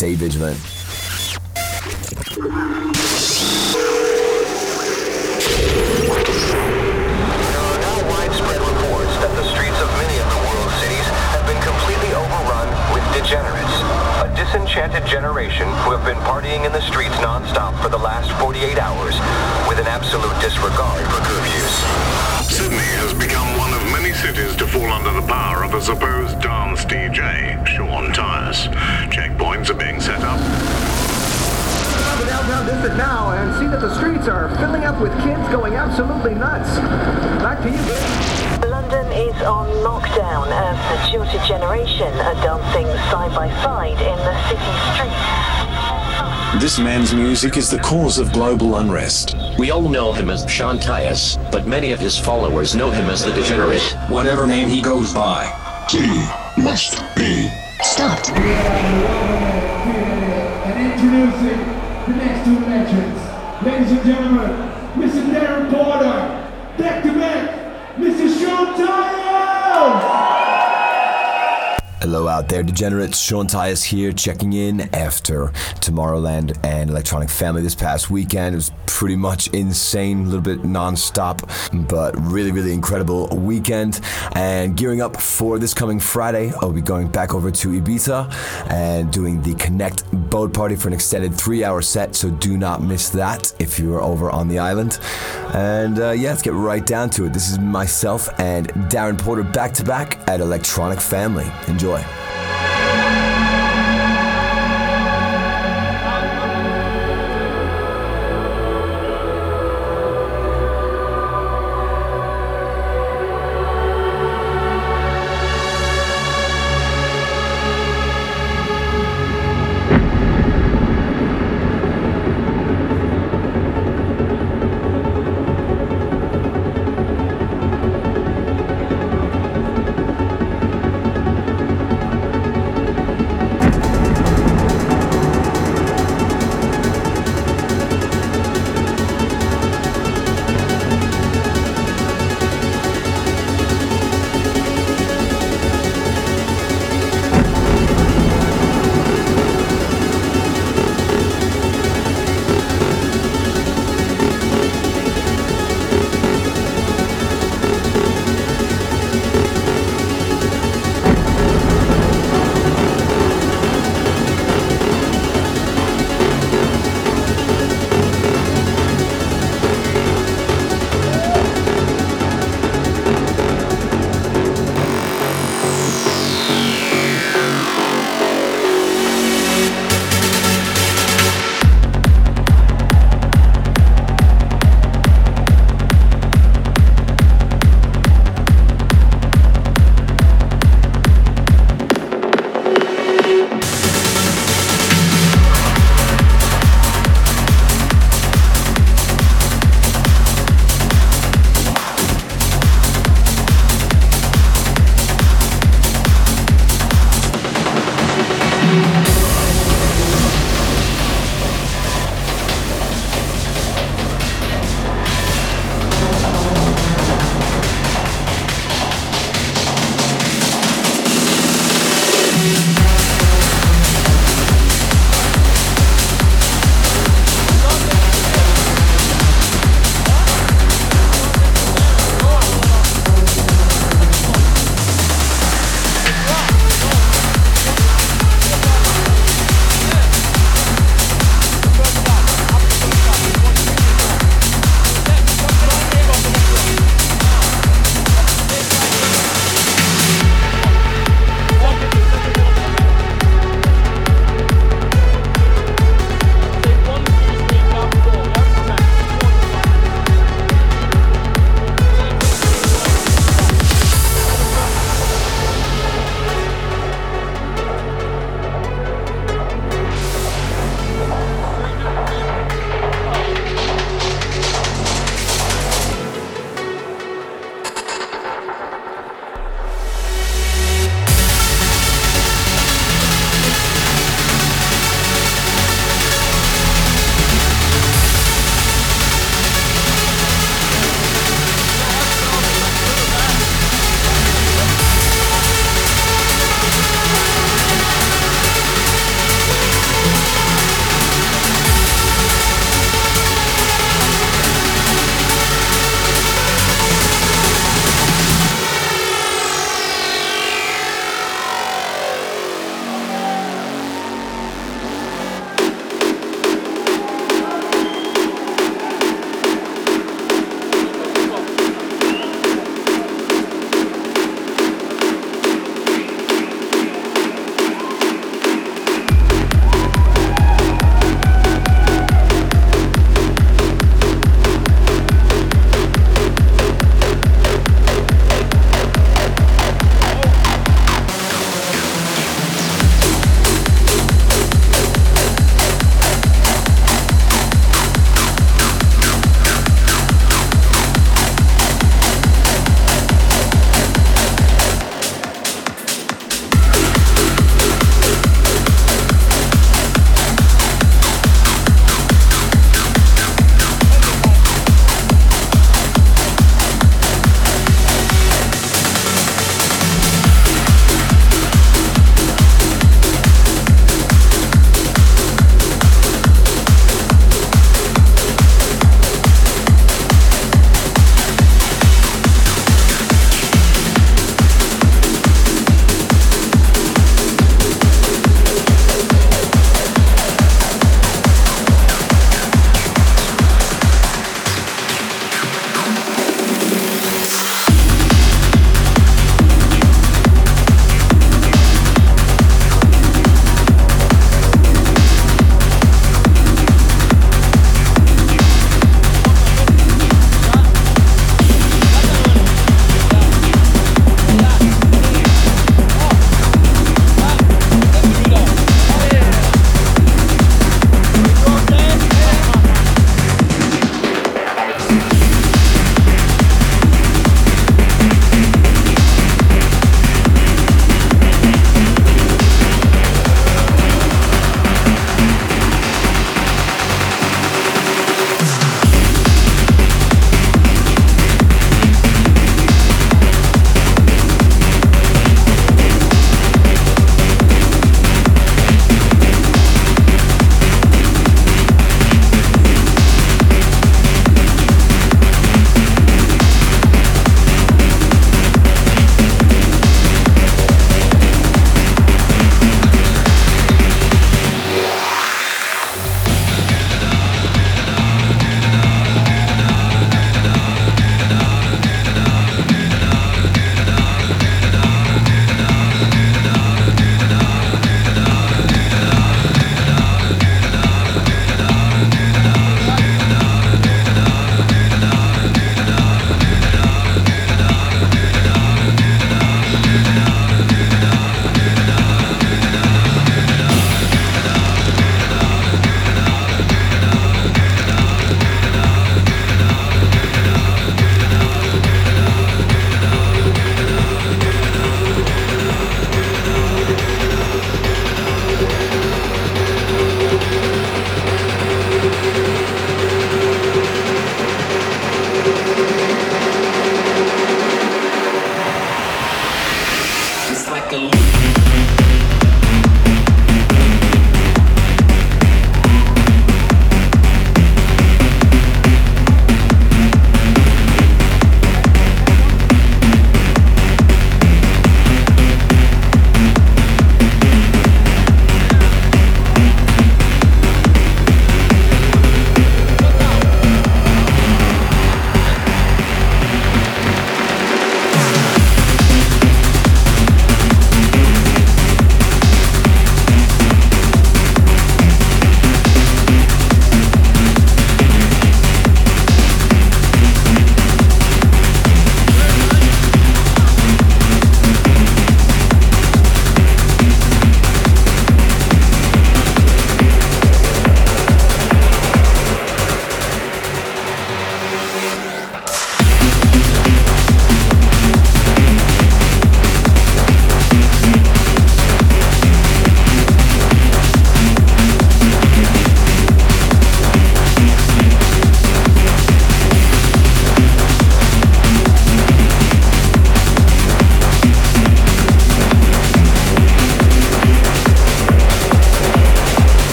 stay vigilant. There widespread reports that the streets of many of the world's cities have been completely overrun with degenerates, disenchanted generation who have been partying in the streets non-stop for the last 48 hours with an absolute disregard for curfews. Sydney has become one of many cities to fall under the power of a supposed dance DJ, Sean Tyas. Checkpoints are being set up. The downtown district now and see that the streets are filling up with kids going absolutely nuts. Back to you, London is on lockdown as the jilted generation are dancing side by side in the city streets. This man's music is the cause of global unrest. We all know him as Sean Tyas, but many of his followers know him as the Degenerate. Whatever name he goes by, he must be stopped. And introducing the next two legends. Ladies and gentlemen, Mr. Darren Porter, back to back. Mr. Sean Tyas! Hello out there, degenerates. Sean Tyas here, checking in after Tomorrowland and Electronic Family this past weekend. It was pretty much insane, a little bit non-stop, but really, really incredible weekend. And gearing up for this coming Friday, I'll be going back over to Ibiza and doing the Connect boat party for an extended three-hour set. So do not miss that if you are over on the island. And uh, yeah, let's get right down to it. This is myself and Darren Porter back to back at Electronic Family. Enjoy. Enjoy.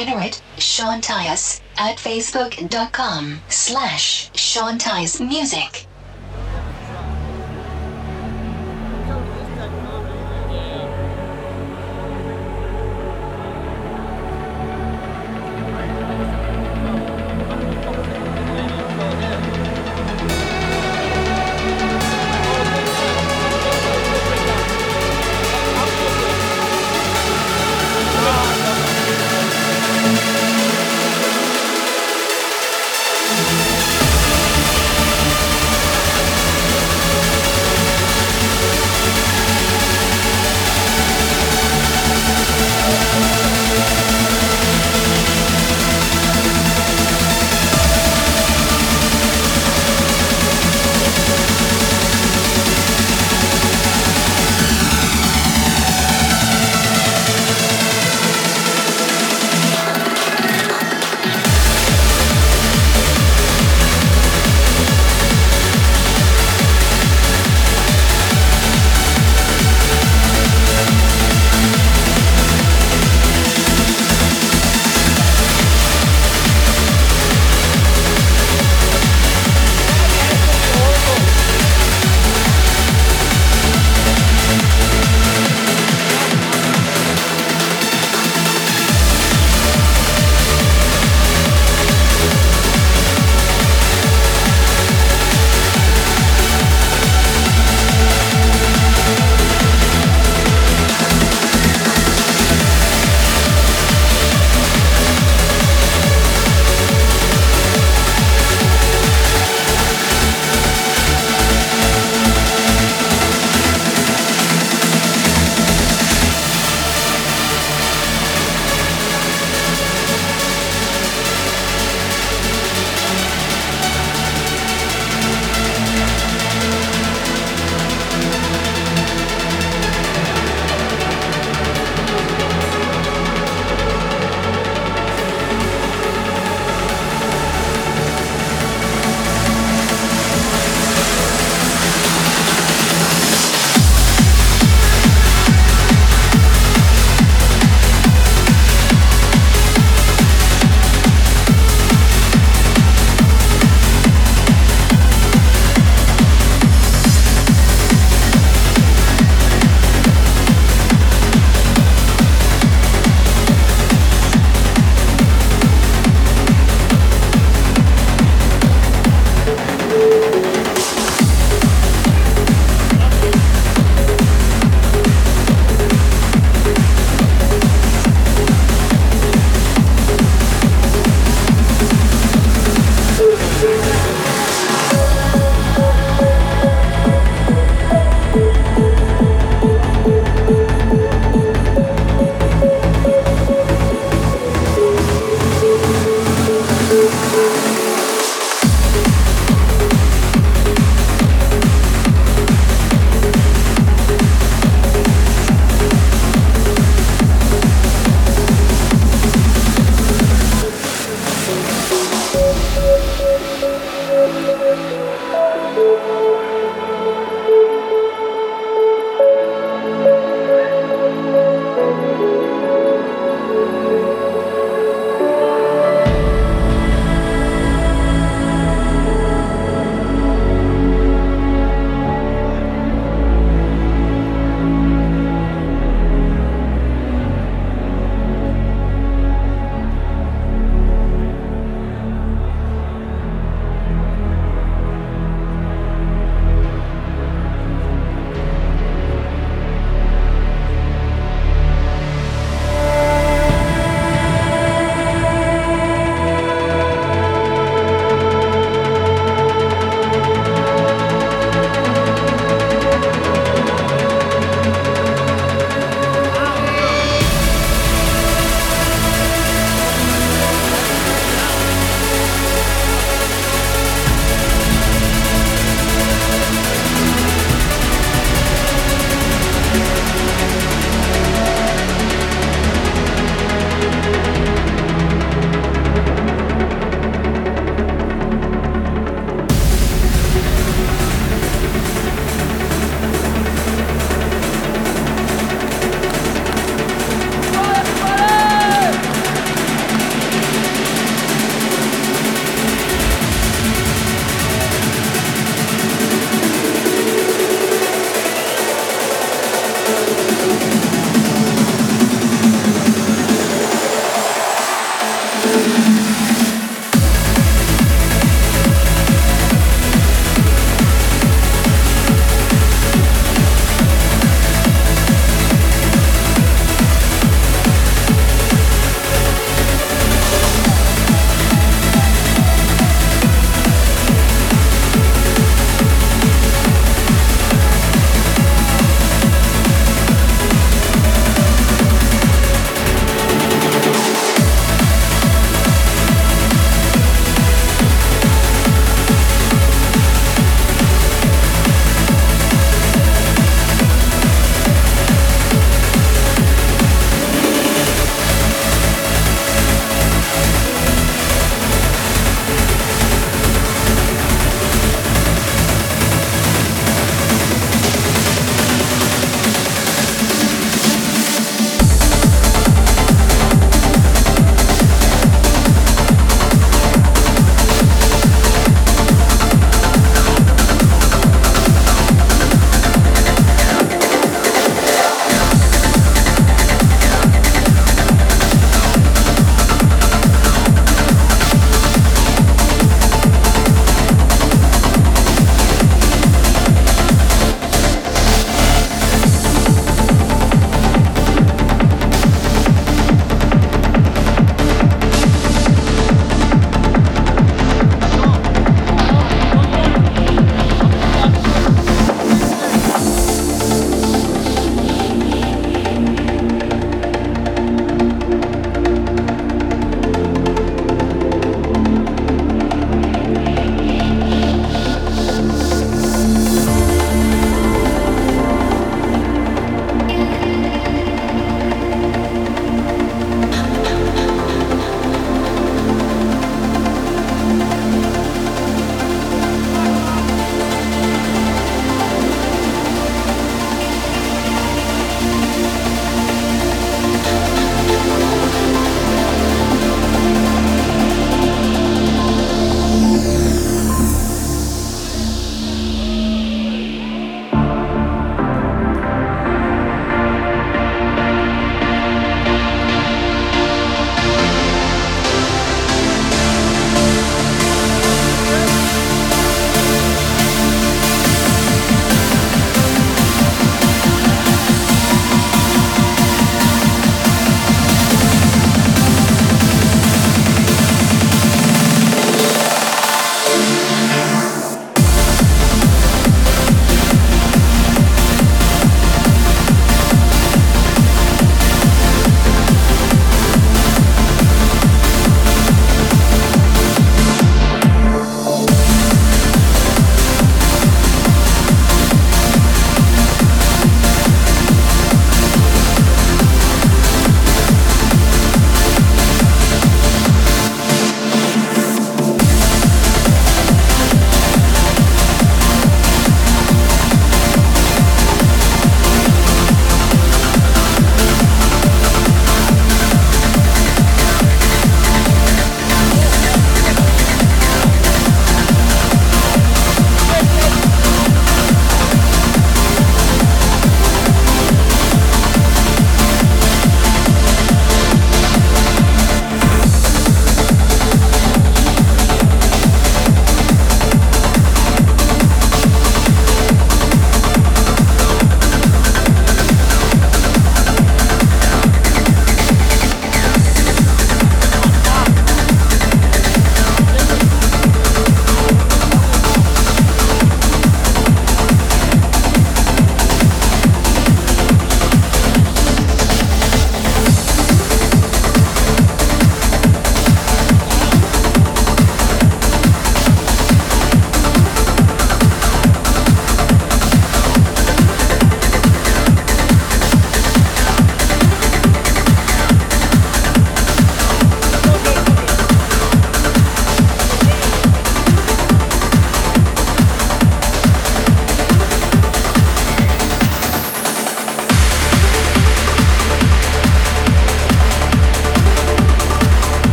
Degenerate, Sean Tyas, at facebook.com slash Sean Tyas Music.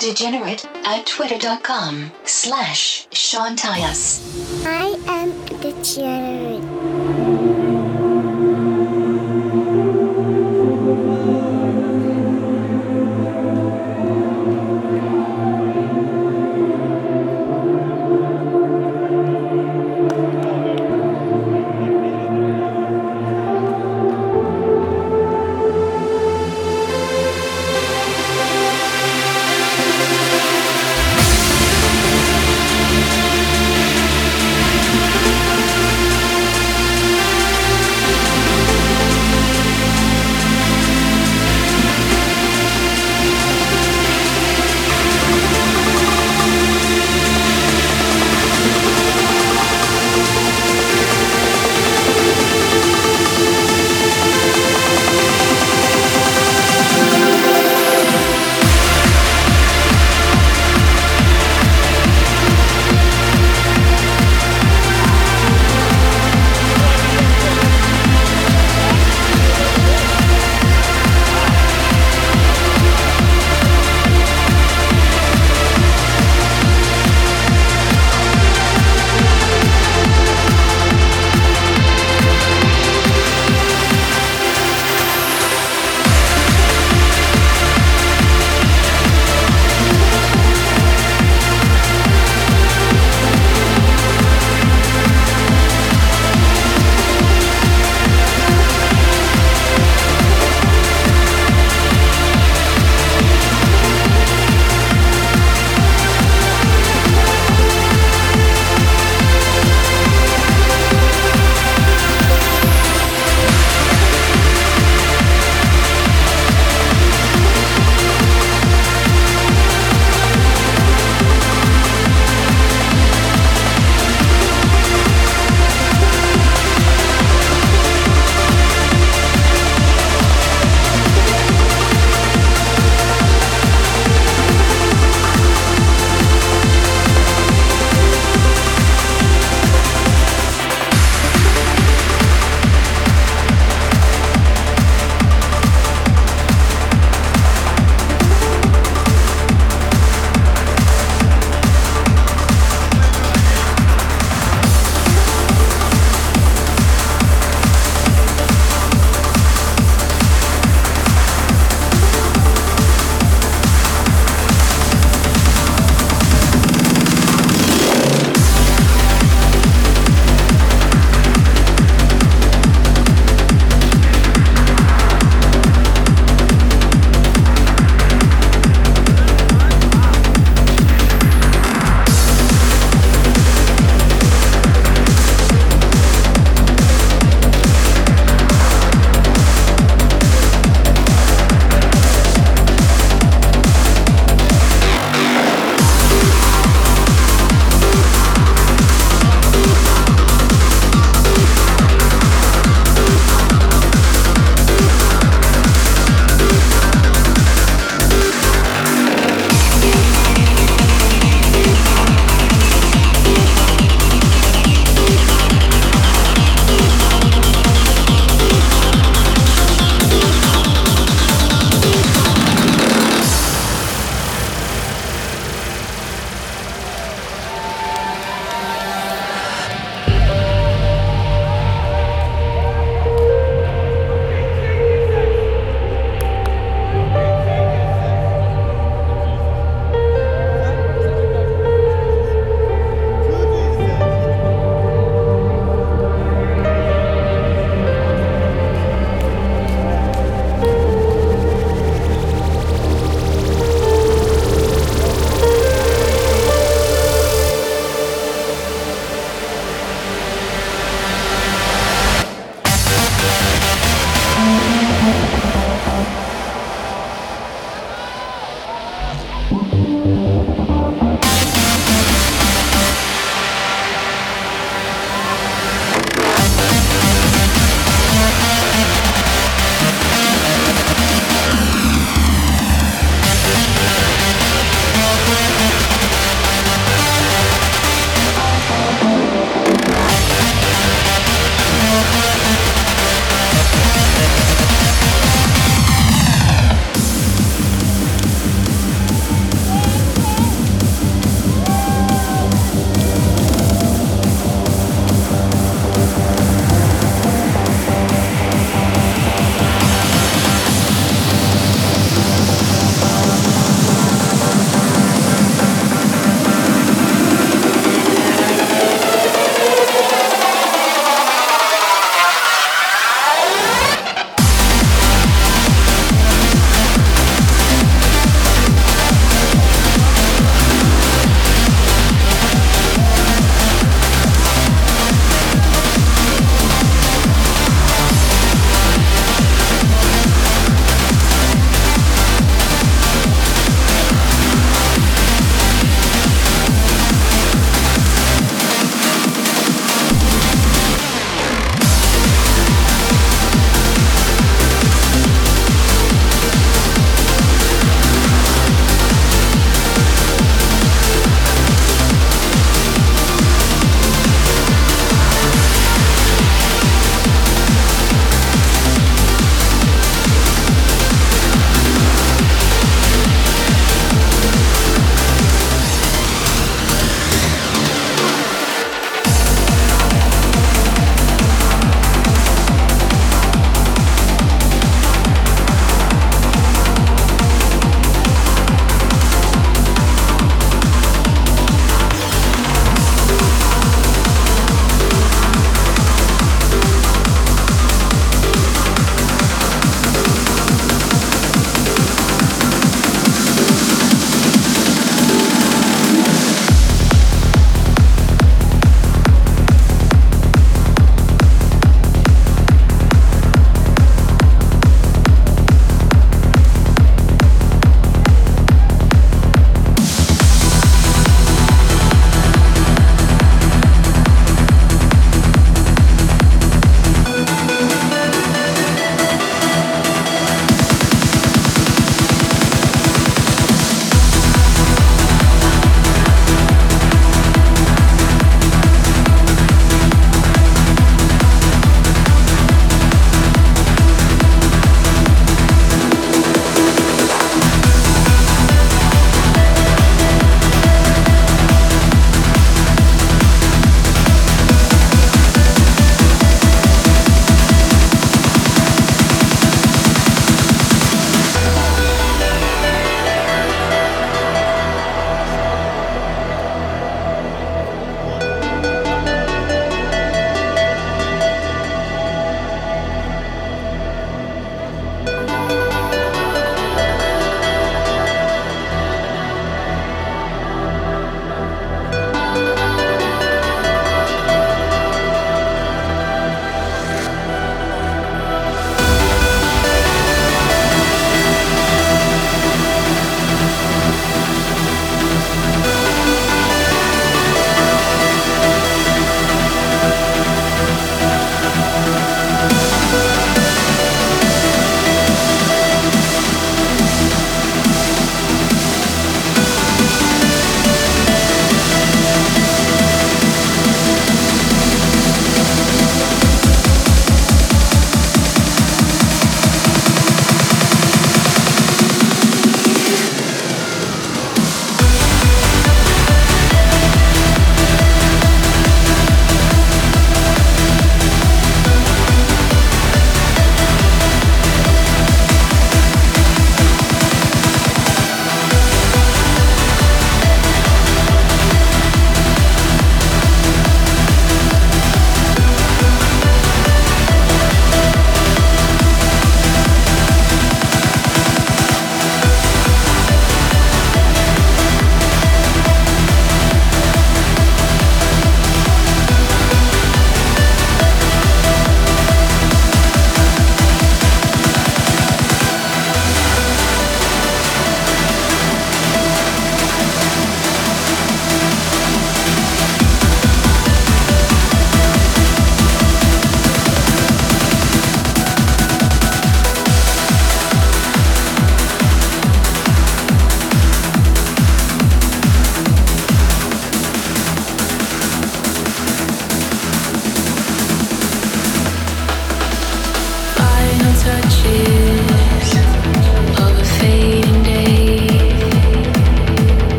Degenerate at twitter.com slash Sean Tyas.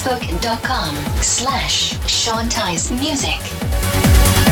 facebook.com slash Sean Tyas Music.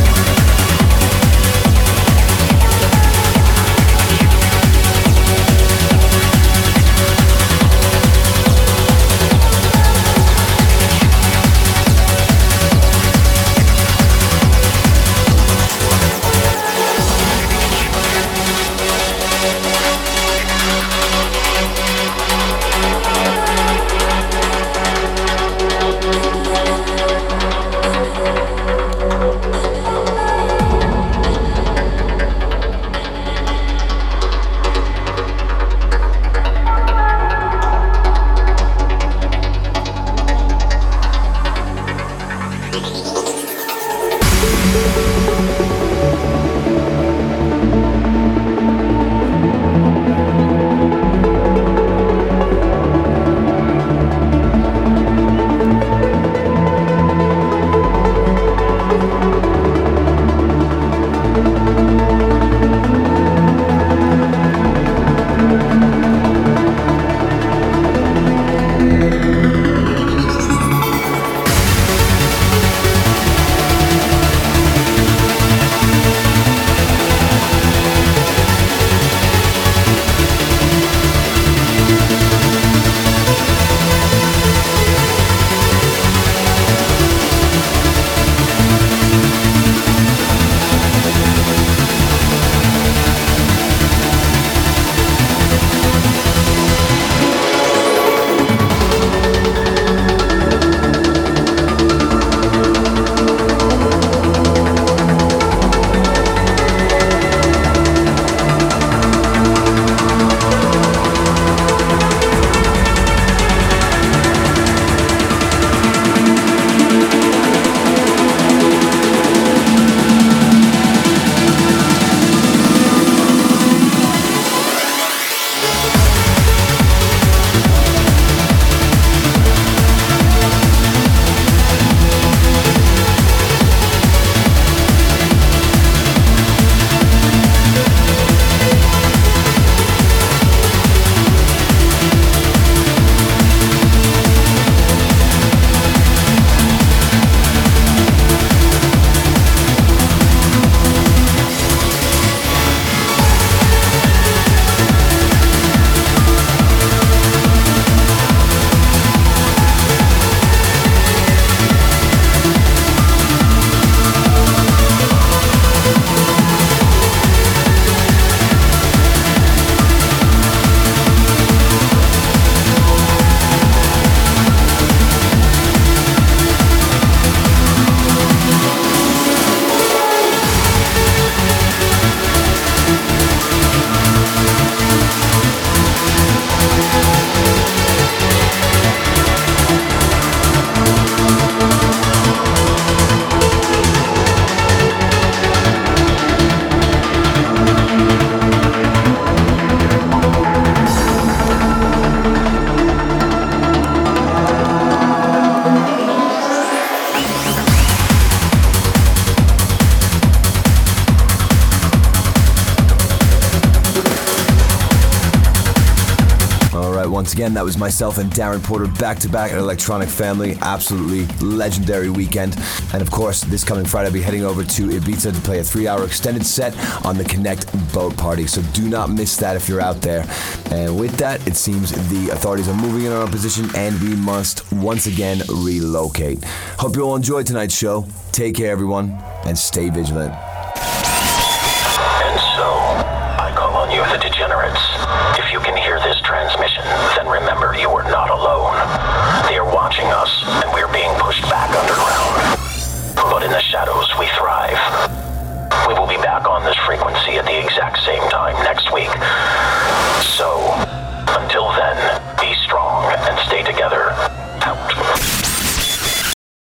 Again, that was myself and Darren Porter back to back at Electronic Family. Absolutely legendary weekend. And of course, this coming Friday, I'll be heading over to Ibiza to play a three hour extended set on the Connect Boat Party. So do not miss that if you're out there. And with that, it seems the authorities are moving in our position and we must once again relocate. Hope you all enjoyed tonight's show. Take care, everyone, and stay vigilant.